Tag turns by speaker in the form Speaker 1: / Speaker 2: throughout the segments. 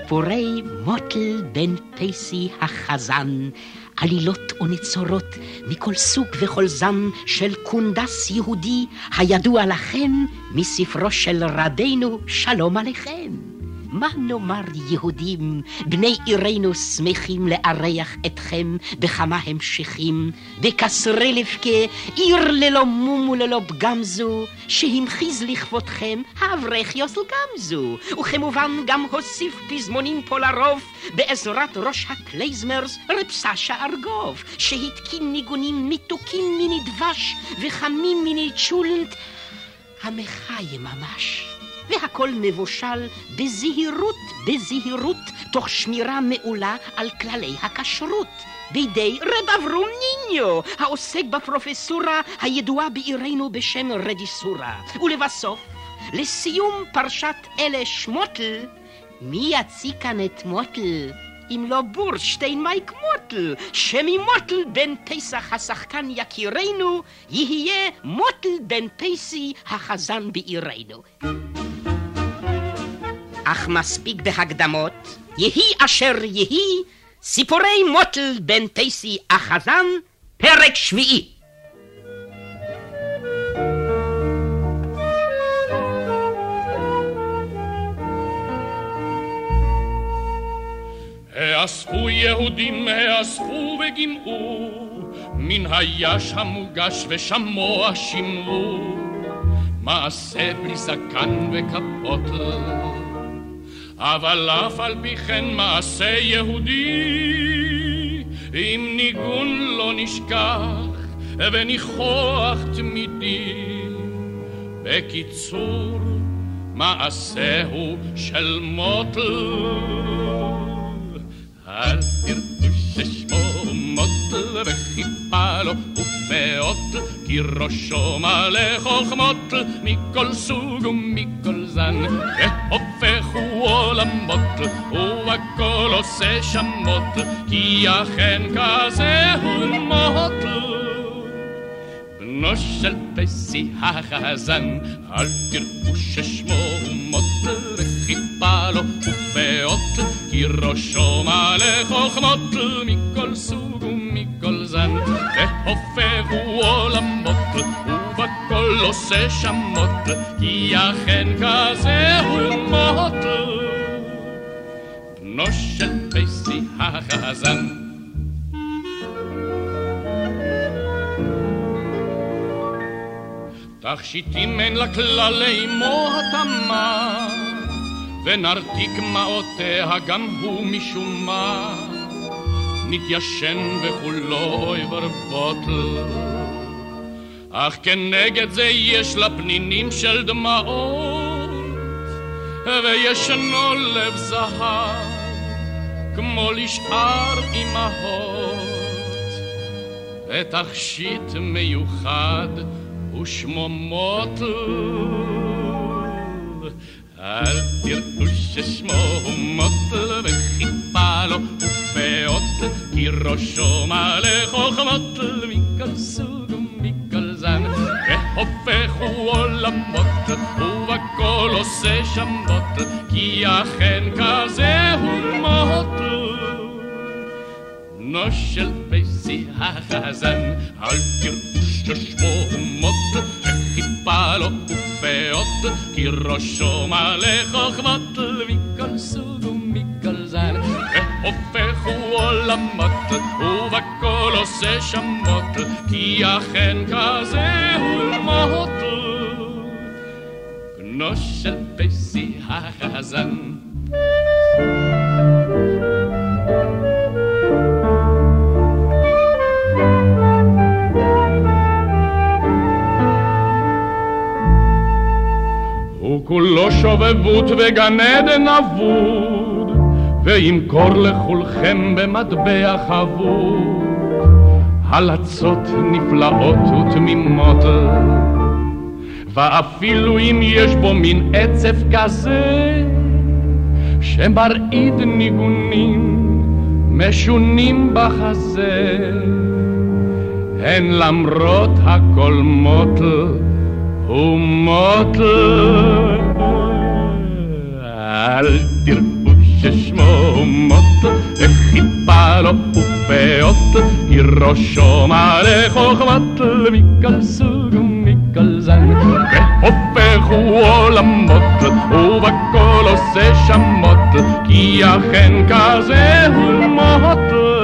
Speaker 1: סיפורי מוטל בן פייסי החזן, עלילות ונצורות מכל סוג וכל זן של קונדס יהודי, הידוע לכם מספרו של רבנו שלום עליכם. מה נאמר יהודים, בני עירנו שמחים לארח אתכם בכמה המשכים, בקסרי לבכה, עיר ללא מום וללא פגם זו, שהמחיז לכבודכם האברך יוסל גמזו, וכמובן גם הוסיף פזמונים פה לרוב, בעזרת ראש הקלייזמרס רב סשה ארגוב, שהתקין ניגונים מתוקים מיני דבש וחמים מיני צ'ולנט, המחי ממש. והכל מבושל בזהירות, בזהירות, תוך שמירה מעולה על כללי הכשרות. בידי רב אברום ניניו, העוסק בפרופסורה הידועה בעירנו בשם רדיסורה. ולבסוף, לסיום פרשת אלה שמוטל, מי יציג כאן את מוטל? אם לא בורשטיין מייק מוטל, שממוטל בן פסח השחקן יקירנו, יהיה מוטל בן פסי החזן בעירנו. אך מספיק בהקדמות, יהי אשר יהי, סיפורי מוטל בן פייסי החזן, פרק שביעי.
Speaker 2: האספו יהודים, האספו וגימאו, מן היש המוגש ושמוע שמרו, מעשה בלי זקן וכפות. אבל אף על פי כן מעשה יהודי, אם ניגון לא נשכח וניחוח תמידי. בקיצור, מעשהו של מוטל. אל תראו ששמו מוטל וחיפה לו ופאות, כי ראשו מלא חוכמות מכל סוג ומכל זן. והופכו עולמות, והכל עושה שמות, כי אכן כזה הוא מוטל. בנו של פסי החזן, אל תראו ששמו מוטל וחיפה לו ופאות, כי ראשו מלא חוכמות מכל סוג ומכל זן, והופכו עולמות, ובכל עושה שמות, כי אכן כזה הוא מוטל. בנו של פסי החזן. תכשיטים אין לה כללי מו התמה, ונרתיק מעותיה גם הוא משום מה, נתיישן וכולו אויבר בוטל. אך כנגד זה יש לה פנינים של דמעות, וישנו לב זהב, כמו לשאר אמהות, ותכשיט מיוחד ושמו מוטל. אל תראו ששמו מוטל וחיפה לו ופאות, כי ראשו מלא חוכמות מכל סוג עושה שמות, כי אכן כזה הוא מוטל. בנו של פסי החזן, אל תראו ששמו מוט, וחיפה לו ופאות, כי ראשו מלא חוכמות מכל סוג ומכל זן, והופכו עולמות, ובכל עושה שמות, כי אכן כזה הוא מוטל. בנו של פסי החזן. כולו שובבות וגן עדן אבוד, וימכור לכולכם במטבע חבוב הלצות נפלאות ותמימות ואפילו אם יש בו מין עצב כזה שמרעיד ניגונים משונים בחזה הן למרות הכל מוטל ומוטל. אל תראו ששמו מוטל וחיפה לו ופאות כי ראשו מלא חוכמת מכל סוג ומכל זן והופך הוא עולמות ובכל עושה שמות כי אכן כזה הוא מוטל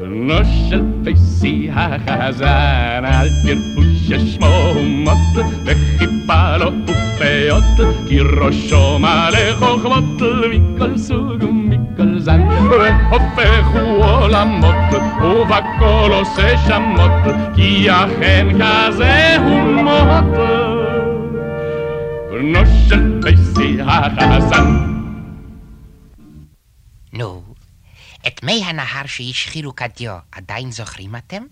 Speaker 2: בנו של פייסי החזן, אל תראו ששמו מוט, וחיפה לו ופאות, כי ראשו מלא חוכמות, מכל סוג ומכל זן, והופך הוא עולמות, ובכל עושה שמות, כי אכן כזה הוא מוט. בנו של פייסי החזן.
Speaker 3: נו, את מי הנהר שהשחילו כדיו עדיין זוכרים אתם?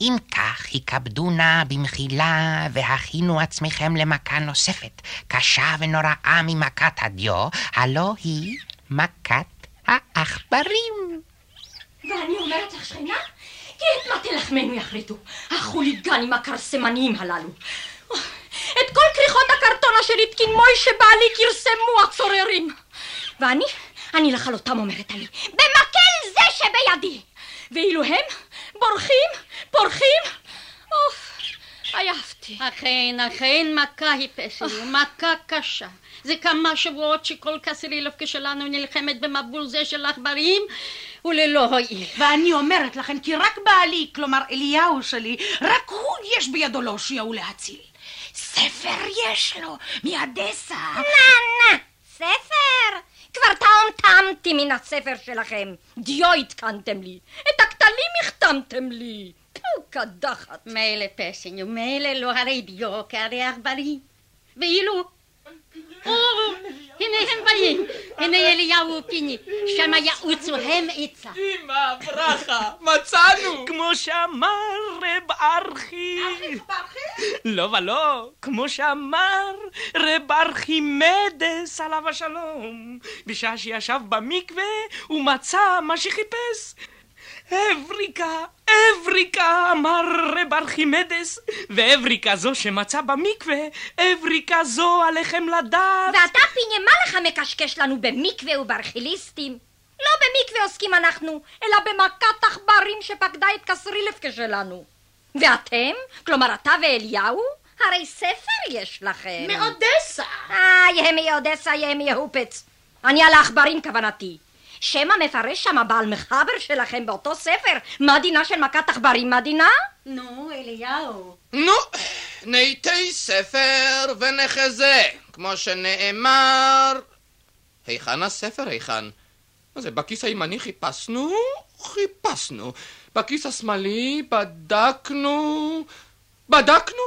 Speaker 3: אם כך, הכבדו נא במחילה והכינו עצמכם למכה נוספת, קשה ונוראה ממכת הדיו, הלא היא מכת העכברים.
Speaker 4: ואני אומרת לך, שכנה, כי את מטה לחמנו יחריטו, החוליגנים הכרסמניים הללו. את כל כריכות הקרטון אשר התקין מוישה בעלי כרסמו הצוררים. ואני, אני לכלותם אומרת אני, במקל זה שבידי. ואילו הם בורחים, פורחים, אוף, עייפתי.
Speaker 5: אכן, אכן, מכה היא פסל, מכה קשה. זה כמה שבועות שכל קסרילובקה שלנו נלחמת במבול זה של עכברים, וללא הועיל.
Speaker 6: ואני אומרת לכם כי רק בעלי, כלומר אליהו שלי, רק הוא יש בידו להושיע ולהציל. ספר יש לו, מאדסה.
Speaker 4: נה, נה, ספר? כבר טעמתי מן הספר שלכם. דיו התקנתם לי, את הכתלים החתמתם לי. פו, קדחת.
Speaker 5: מילא פסל, מילא לא הרי דיו כהרי עכברים. ואילו הנה הם באים, הנה אליהו ופיני, שמה יעוצו הם עצה.
Speaker 7: אמא, ברכה, מצאנו! כמו שאמר רב ארכי. לא ולא, כמו שאמר רב ארכימדס עליו השלום, בשעה שישב במקווה ומצא מה שחיפש. אבריקה, אבריקה, אמר רב ארכימדס, ואבריקה זו שמצא במקווה, אבריקה זו עליכם לדעת.
Speaker 4: ואתה פיני, מה לך מקשקש לנו במקווה וברכיליסטים? לא במקווה עוסקים אנחנו, אלא במכת עכברים שפקדה את קסרילבקה שלנו. ואתם? כלומר אתה ואליהו? הרי ספר יש לכם.
Speaker 6: מאודסה.
Speaker 4: אה, יהיה מאודסה, יהיה מהופץ. אני על העכברים כוונתי. שמא מפרש שם הבעל מחבר שלכם באותו ספר, מה דינה של מכת עכברים, מה דינה?
Speaker 5: נו, אליהו.
Speaker 8: נו, ניתי ספר ונחזה, כמו שנאמר... היכן הספר, היכן? מה זה, בכיס הימני חיפשנו? חיפשנו. בכיס השמאלי בדקנו... בדקנו?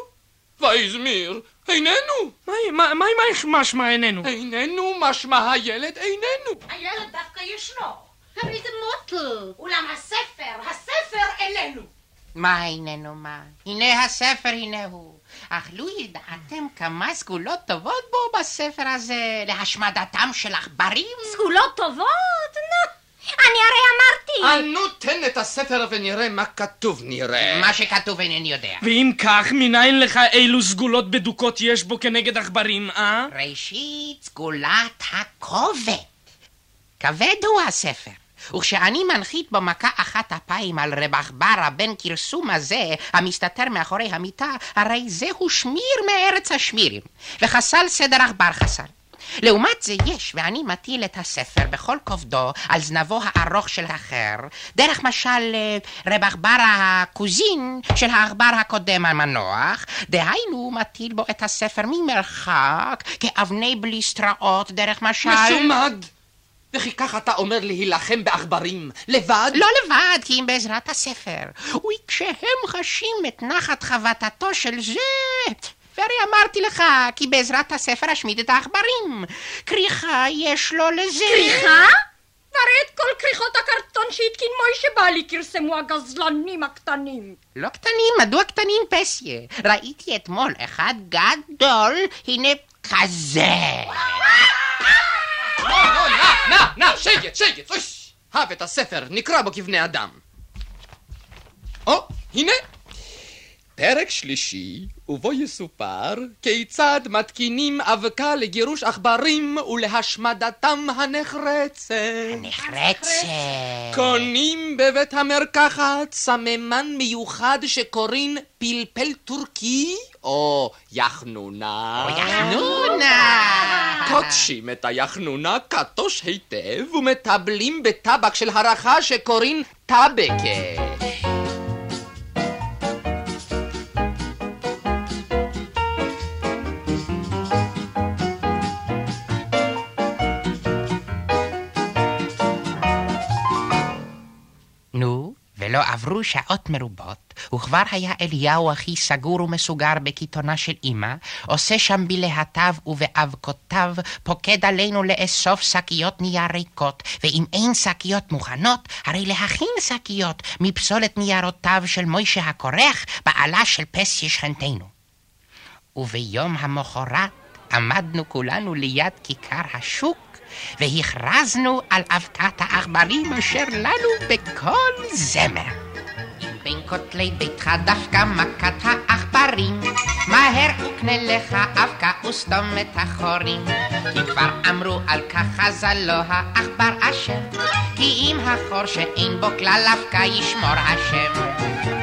Speaker 8: ויזמיר, איננו.
Speaker 7: מה, מה, מה, מה משמע איננו?
Speaker 8: איננו, משמע הילד איננו.
Speaker 6: הילד דווקא ישנו.
Speaker 5: הרי זה מוטל.
Speaker 6: אולם הספר, הספר איננו.
Speaker 3: מה איננו מה? הנה הספר, הנה הוא. אך לו ידעתם כמה סגולות טובות בו בספר הזה להשמדתם של עכברים?
Speaker 4: סגולות טובות? נו, אני הרי אמרתי.
Speaker 8: אנו תן את הספר ונראה מה כתוב נראה.
Speaker 3: מה שכתוב אינני יודע.
Speaker 7: ואם כך, מניין לך אילו סגולות בדוקות יש בו כנגד עכברים, אה?
Speaker 3: ראשית, סגולת הכובד. כבד הוא הספר. וכשאני מנחית במכה אחת אפיים על רב עכברה בן כרסום הזה, המסתתר מאחורי המיטה, הרי זהו שמיר מארץ השמירים, וחסל סדר עכבר חסל. לעומת זה יש, ואני מטיל את הספר בכל כובדו על זנבו הארוך של אחר, דרך משל אה, רב עכברה הקוזין של העכבר הקודם המנוח, דהיינו מטיל בו את הספר ממרחק, כאבני בליסטראות, דרך משל...
Speaker 8: משומד! וכי כך אתה אומר להילחם בעכברים, לבד?
Speaker 3: לא לבד, כי אם בעזרת הספר. וכשהם חשים את נחת חבטתו של זה, והרי אמרתי לך כי בעזרת הספר אשמיד את העכברים. כריכה יש לו לזה.
Speaker 4: כריכה? והרי את כל כריכות הקרטון שהתקין מוישה בעלי כרסמו הגזלנים הקטנים.
Speaker 3: לא קטנים, מדוע קטנים פסיה? ראיתי אתמול אחד גדול, הנה כזה.
Speaker 8: נא, נא, נא, שקט, שקט, אוש! הב את הספר, נקרא בו כבני אדם. או, הנה. פרק שלישי, ובו יסופר כיצד מתקינים אבקה לגירוש עכברים ולהשמדתם הנחרצת.
Speaker 3: נחרצת.
Speaker 8: קונים בבית המרקחת סממן מיוחד שקוראים פלפל טורקי או יחנונה.
Speaker 3: או יחנונה.
Speaker 8: קודשים את היחנונה קטוש היטב ומטבלים בטבק של הרחה שקוראים טבקה.
Speaker 3: ולא עברו שעות מרובות, וכבר היה אליהו אחי סגור ומסוגר בקיתונה של אמא, עושה שם בלהטיו ובאבקותיו, פוקד עלינו לאסוף שקיות נייר ריקות, ואם אין שקיות מוכנות, הרי להכין שקיות מפסולת ניירותיו של מוישה הכורך, בעלה של פסיה שכנתנו. וביום המחרת עמדנו כולנו ליד כיכר השוק, והכרזנו על אבקת העכברים אשר לנו בכל זמר. אם בין כותלי ביתך דווקא מכת העכברים, מהר וקנה לך אבקה וסתום את החורים. כי כבר אמרו על כך חז"ל לא העכבר אשם, כי אם החור שאין בו כלל אבקה ישמור השם.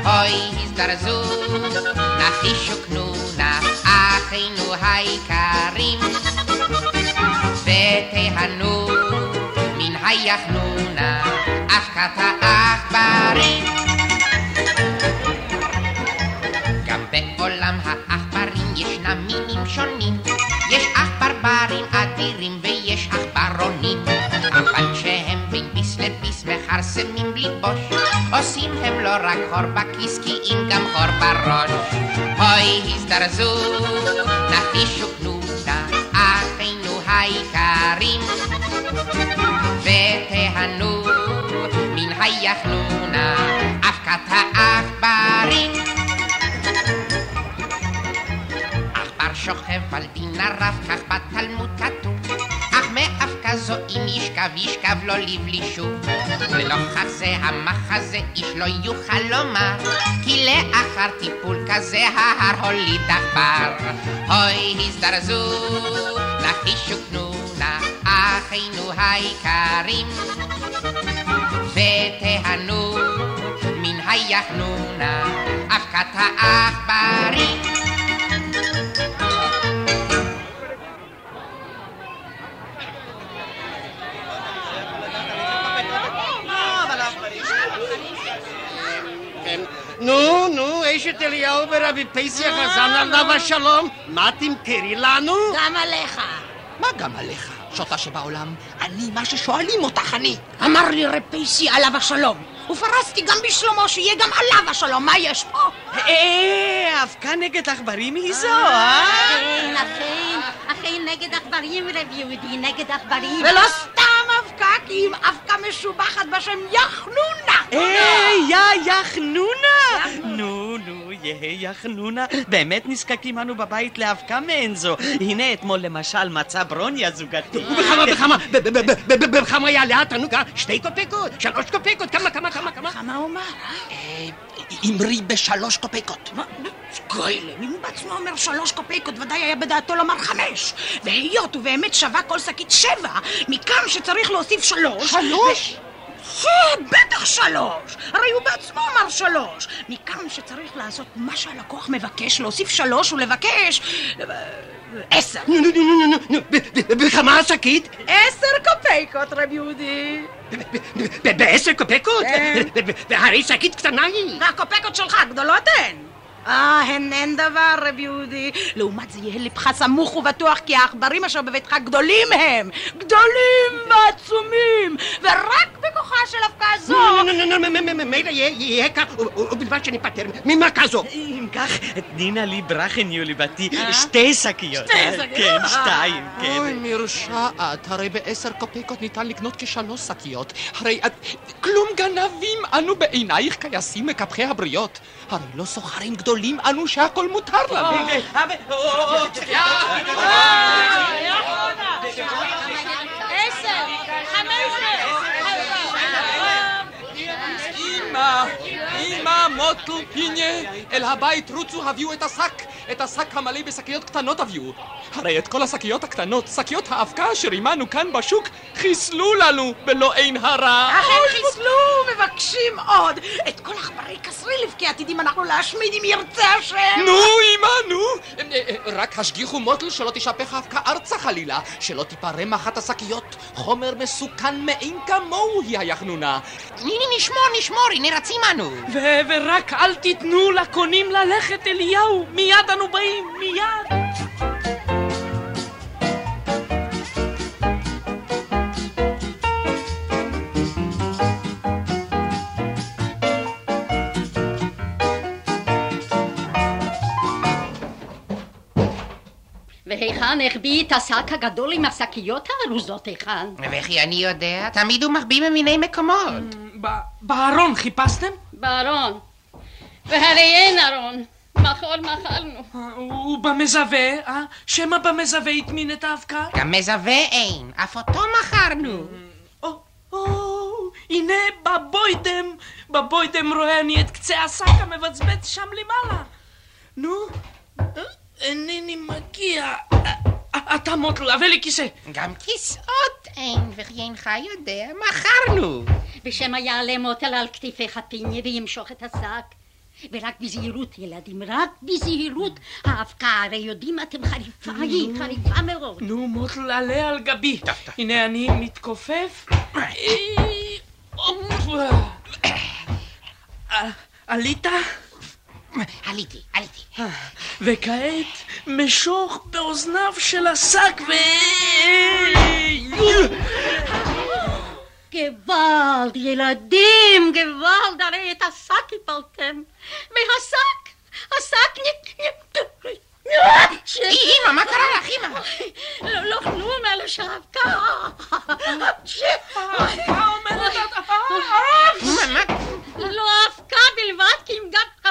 Speaker 3: אוי הזדרזו, נחי שקנונה, אחינו היקרים. ותהנו מן היחנונה, אבקת העכברים. גם בעולם העכברים ישנם מינים שונים, יש עכברברים אדירים ויש עכברונים, אבל כשהם בין ביס לביס מכרסמים בלי בוש, עושים הם לא רק חור בכיס כי אם גם חור בראש. אוי הזדרזו, נחי קנונה, אחינו היקרים, ותהנו מן היחנונה, אבקת העכברים. עכבר שוכב על דין הרב, כך בתלמוד כתוב, אך מאבקה זו אם ישכב, ישכב לו לבלישו. ולנוכח זה המחזה איש לא יוכל לומר, כי לאחר טיפול כזה ההר הוליד עכבר. אוי הזדרזו, נחי קנונה, אחינו היקרים, ותהנו מן היחנונה, אבקת העכברים.
Speaker 9: נו, נו, אשת אליהו ורבי פייסי החזן עליו השלום, מה תמכרי לנו?
Speaker 6: גם עליך.
Speaker 8: מה גם עליך, שוטה שבעולם? אני, מה ששואלים אותך אני.
Speaker 6: אמר לי רב פייסי עליו השלום. ופרסתי גם בשלומו שיהיה גם עליו השלום, מה יש פה?
Speaker 9: אה, אבקה נגד עכברים היא זו, אה?
Speaker 5: אכן, אכן, אכן נגד עכברים, רב יהודי, נגד עכברים.
Speaker 6: ולא סתם אבקה, כי אם אבקה משובחת בשם יחנונה.
Speaker 9: אה, יא יחנונה! נו, נו, יהא יחנונה. באמת נזקקים אנו בבית לאבקה מעין זו. הנה אתמול למשל מצא ברוניה זוגתי. ובכמה, בכמה, בכמה יעלה התענוגה? שתי קופקות, שלוש קופקות, כמה, כמה, כמה, כמה?
Speaker 6: כמה הוא אמר?
Speaker 8: אה, אמרי בשלוש קופקות.
Speaker 6: גוילם, אם הוא בעצמו אומר שלוש קופקות, ודאי היה בדעתו לומר חמש. והיות ובאמת שווה כל שקית שבע, מכאן שצריך להוסיף שלוש...
Speaker 8: שלוש?
Speaker 6: בטח שלוש! הרי הוא בעצמו אמר שלוש. מכאן שצריך לעשות מה שהלקוח מבקש, להוסיף שלוש ולבקש... עשר.
Speaker 9: נו, נו, נו, נו, נו, נו, בכמה השקית?
Speaker 6: עשר קופקות, רב יהודי.
Speaker 9: בעשר קופקות?
Speaker 6: כן.
Speaker 9: והרי שקית קטנה היא.
Speaker 6: הקופקות שלך גדולות הן. אה, הן אין דבר, רב יהודי. לעומת זה יהיה לבך סמוך ובטוח כי העכברים אשר בביתך גדולים הם. גדולים ועצומים. ורק בכוחה של אבקה זו...
Speaker 9: נו, נו, נו,
Speaker 3: מילא יהיה כך, ובלבד שניפטר ממכה זו.
Speaker 10: אם כך, תני לי ברכן, יוליבתי, שתי שקיות.
Speaker 6: שתי שקיות?
Speaker 10: כן, שתיים, כן.
Speaker 8: אוי, מרושעת, הרי בעשר קופיקות ניתן לקנות כשלוש שקיות. הרי את... כלום גנבים אנו בעינייך כייסים מקפחי הבריות. הרי לא סוחרים גדולים אנו שהכל מותר לנו.
Speaker 5: עשר, חמש
Speaker 8: אמא, אמא, מוטל פיני, אל הבית רוצו, הביאו את השק. את השק המלא בשקיות קטנות הביאו. הרי את כל השקיות הקטנות, שקיות האבקה אשר עמנו כאן בשוק, חיסלו לנו בלא אין הרע.
Speaker 6: אכן חיסלו, מבקשים עוד. את כל עכברי קסריליף, כי עתידים אנחנו להשמיד אם ירצה השם.
Speaker 8: נו, אמא, נו. אה, אה, רק השגיחו מוטל שלא תשפך האבקה ארצה חלילה, שלא תיפרם מאחת השקיות. חומר מסוכן מאין כמוהו היא היחנונה.
Speaker 3: נשמור, נשמור, הנה רצים אנו.
Speaker 7: ורק אל תיתנו לקונים ללכת, אליהו. מיד אנו באים, מיד.
Speaker 5: והיכן החביא את השק הגדול עם השקיות הארוזות היכן?
Speaker 3: וכי אני יודע, תמיד הוא מחביא במיני מקומות.
Speaker 7: בארון חיפשתם?
Speaker 5: בארון. והרי אין ארון. מחול מחלנו.
Speaker 7: ובמזווה, אה? שמא במזווה הטמין את האבקה?
Speaker 3: גם מזווה אין, אף אותו מכרנו.
Speaker 7: או, הנה בבוידם, בבוידם רואה אני את קצה השק המבצבץ שם למעלה. נו, אינני מגיע. אתה מוטל, הבא לי כיסא.
Speaker 3: גם כיסאות אין, וכי אינך יודע, מכרנו.
Speaker 5: ושמא יעלה מוטל על כתפיך פיני וימשוך את השק. ורק בזהירות, ילדים, רק בזהירות. האבקה, הרי יודעים אתם חריפה היא, חריפה מאוד.
Speaker 7: נו, מוטל, עלה על גבי. הנה אני מתכופף. עלית?
Speaker 3: עליתי, עליתי.
Speaker 7: וכעת משוך באוזניו של השק ו...
Speaker 5: גוואלד, ילדים, גוואלד, הרי את השק הפלתם. והשק, השק נ...
Speaker 3: אמא, מה קרה לך, אמא?
Speaker 5: לא, לא כלום, אלא שהאבקה...
Speaker 7: האבקה אומרת...
Speaker 5: לא האבקה בלבד, כי אם גם...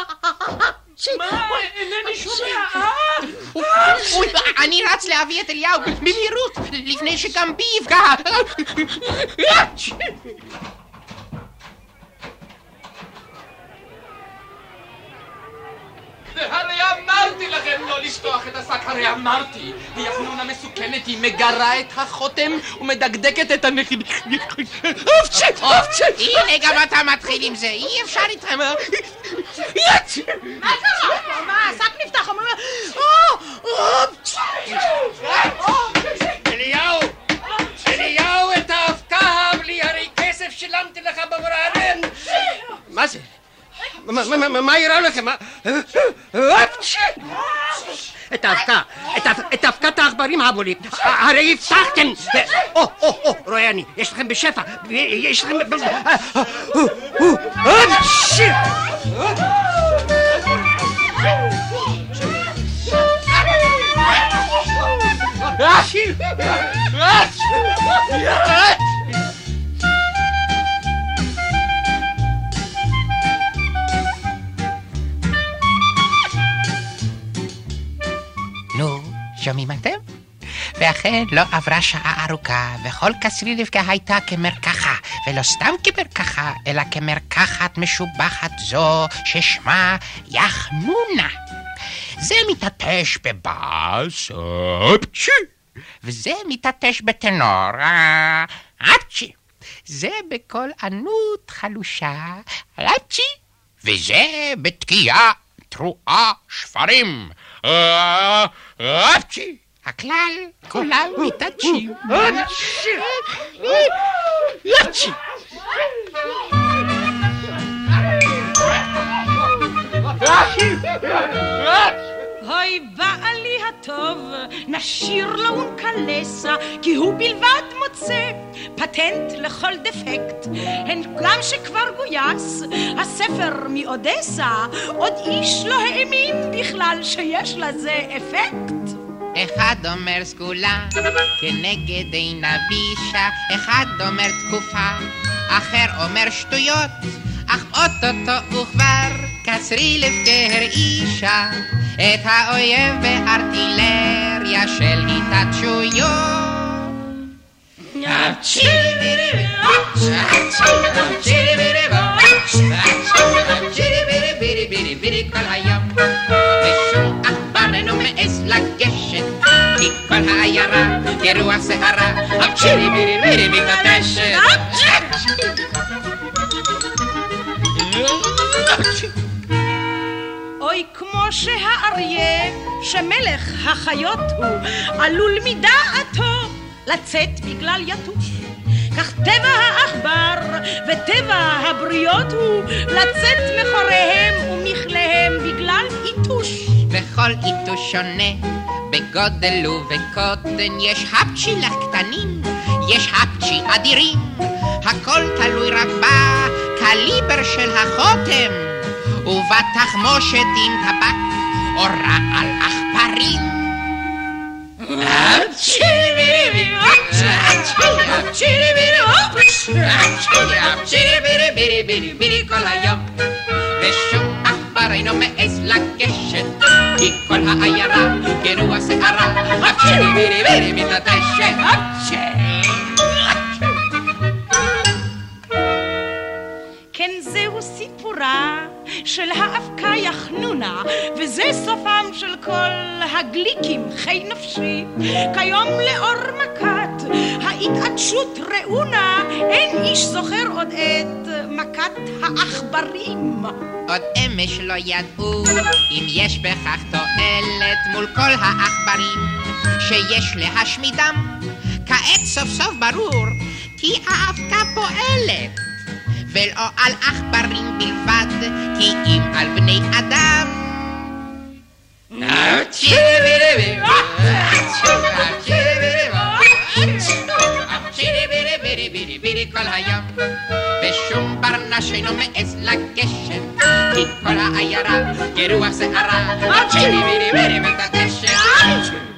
Speaker 7: מה? אינני שומע.
Speaker 3: אני רץ להביא את אליהו במהירות, לפני שגם בי יפגע.
Speaker 8: הרי אמרתי לכם לא לפתוח את השק, הרי אמרתי. היא החנונה מסוכנת, היא מגרה את החותם ומדקדקת את! אופצ'ה!
Speaker 3: הנה גם אתה מתחיל עם זה, אי אפשר איתכם.
Speaker 6: מה קרה? מה, השק נפתח, אומרים...
Speaker 3: אליהו! אליהו, את האבקה בלי הרי כסף שילמתי לך במרענן!
Speaker 9: מה זה? מה אירע לכם? את האבקה, את אבקת העכברים הבולים, הרי הבטחתם! או, או, או, רואה אני, יש לכם בשפע, יש לכם...
Speaker 3: שומעים אתם? ואכן לא עברה שעה ארוכה, וכל קסרי רבקה הייתה כמרקחה, ולא סתם כמרקחה, אלא כמרקחת משובחת זו, ששמה יחנונה. זה מתעטש בבאס, אפצ'י, וזה מתעטש בטנור, אפצ'י. זה בקול ענות חלושה, אפצ'י, וזה בתקיעה תרועה שפרים, אפצ'י. הכלל, כולם מתעטשים. אפצ'י.
Speaker 6: אוי בעלי הטוב, נשיר לו ונקלסה, כי הוא בלבד מוצא פטנט לכל דפקט. הן גם שכבר גויס, הספר מאודסה, עוד איש לא האמין בכלל שיש לזה אפקט.
Speaker 3: אחד אומר סגולה כנגד עינה בישה, אחד אומר תקופה, אחר אומר שטויות, אך אוטוטו וכבר קצרי לבקר אישה, את האויב בארטילריה של התעטשויות. כל היום, ושום עכבר אינו מעז לגשת, כי כל העיירה כרוח סערה, הצ'ירי בירי בירי מתעטשת.
Speaker 6: שהאריה, שמלך החיות הוא, עלול מדעתו לצאת בגלל יתוש. כך טבע העכבר וטבע הבריות הוא לצאת מחוריהם ומכליהם בגלל איתוש.
Speaker 3: וכל איתוש שונה בגודל ובקוטן יש הפצ'י לקטנים, יש הפצ'י אדירים, הכל תלוי רק בקליבר של החותם ובתחמושת עם טבק או רעל עכברים. כל ושום עכבר אינו מעז לגשת כי כל העיירה גרוע שערה הפשירי בירי בירי מתעטשת
Speaker 6: כן זהו סיפורה של האבקה יחנונה, וזה סופם של כל הגליקים, חי נפשי. כיום לאור מכת ההתעטשות ראונה, אין איש זוכר עוד את מכת העכברים.
Speaker 3: עוד אמש לא ידעו אם יש בכך תועלת מול כל העכברים שיש להשמידם. כעת סוף סוף ברור כי האבקה פועלת. ולא על עכברים בלבד, כי אם על בני אדם. כל היום, ושום ברנש אינו מעז לגשת, כי כל העיירה כרוח שערה, צ'ירי בירי בירי מתעטשת.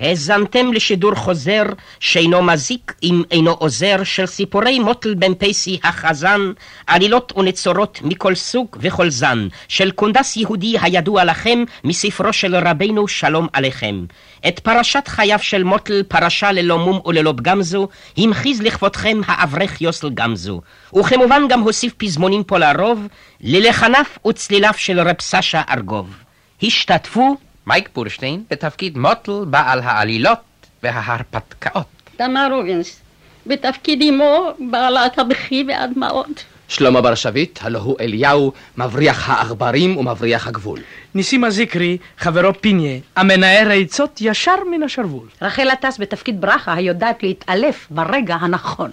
Speaker 1: האזנתם לשידור חוזר שאינו מזיק אם אינו עוזר של סיפורי מוטל בן פייסי החזן, עלילות ונצורות מכל סוג וכל זן, של קונדס יהודי הידוע לכם מספרו של רבנו שלום עליכם. את פרשת חייו של מוטל, פרשה ללא מום וללא פגמזו, המחיז לכבודכם האברך יוסל גמזו. וכמובן גם הוסיף פזמונים פה לרוב, ללחניו וצליליו של רב סשה ארגוב. השתתפו
Speaker 8: מייק בורשטיין בתפקיד מוטל בעל העלילות וההרפתקאות.
Speaker 5: תמר רובינס, בתפקיד אמו בעלת הבכי והדמעות.
Speaker 8: שלמה בר שביט, הלא הוא אליהו, מבריח העכברים ומבריח הגבול.
Speaker 7: ניסים הזיקרי, חברו פיניה, המנער העצות ישר מן השרוול.
Speaker 11: רחל עטס בתפקיד ברכה, היודעת להתעלף ברגע הנכון.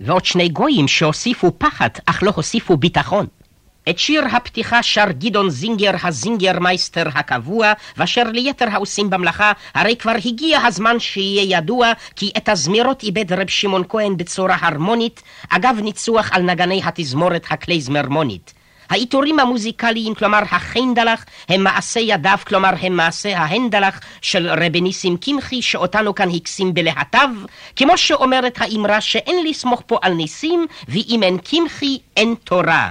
Speaker 1: ועוד שני גויים שהוסיפו פחד, אך לא הוסיפו ביטחון. את שיר הפתיחה שר גדעון זינגר הזינגר מייסטר הקבוע, ואשר ליתר העושים במלאכה, הרי כבר הגיע הזמן שיהיה ידוע כי את הזמירות איבד רב שמעון כהן בצורה הרמונית, אגב ניצוח על נגני התזמורת הקלייזמרמונית. העיטורים המוזיקליים, כלומר החיינדלח, הם מעשה ידיו, כלומר הם מעשה ההנדלח של רבי ניסים קמחי, שאותנו כאן הקסים בלהטיו, כמו שאומרת האמרה שאין לסמוך פה על ניסים, ואם אין קמחי אין תורה.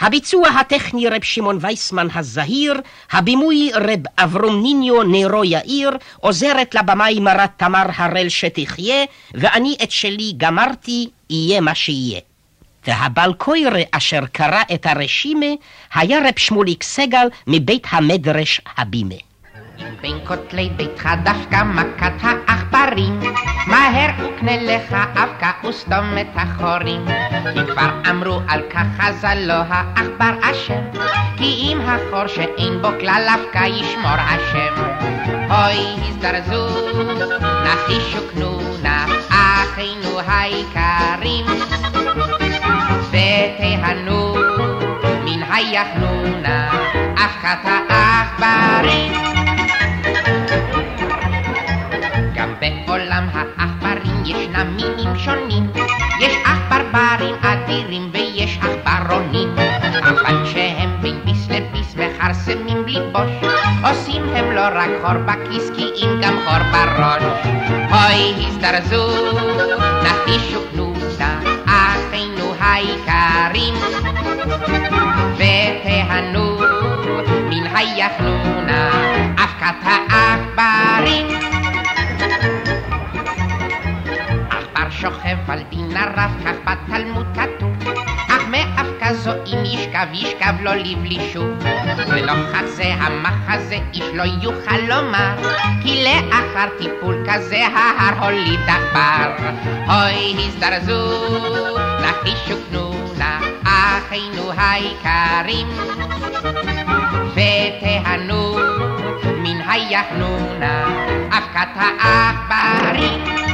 Speaker 1: הביצוע הטכני רב שמעון וייסמן הזהיר, הבימוי רב אברום ניניו נרו יאיר, עוזרת לבמאי מרת תמר הראל שתחיה, ואני את שלי גמרתי, יהיה מה שיהיה. והבלקוירה אשר קרא את הרשימה, היה רב שמוליק סגל מבית המדרש הבימה.
Speaker 3: בין כותלי ביתך דווקא מכת העכברים, מהר וקנה לך אבקה וסתום את החורים. אם כבר אמרו על כך חז"ל לא העכבר אשם, כי אם החור שאין בו כלל אבקה ישמור השם. אוי הזדרזו, נחי קנונה, אחינו היקרים, ותהנו מן היחנונה, אבקת העכברים. בעולם העכברים ישנם מינים שונים. יש עכברברים אדירים ויש עכברונים. אבל כשהם בין ביס לביס מכרסמים בלי בוש, עושים הם לא רק חור בכיס כי אם גם חור בראש. אוי הזדרזו, נחישו כנוסה, אחינו היקרים, ותהנו מן היחנונה, אבקת העכברים. הרב, כך בתלמוד כתוב, אך מאבקה זו אם ישכב, ישכב לו לבלי שוב. ולא חזה המחזה, איש לא יוכל לומר, כי לאחר טיפול כזה ההר הוליד עכבר. אוי הזדרזו, נחישו כנונה, אחינו היקרים, ותהנו מן היחנונה, אבקת העכברים.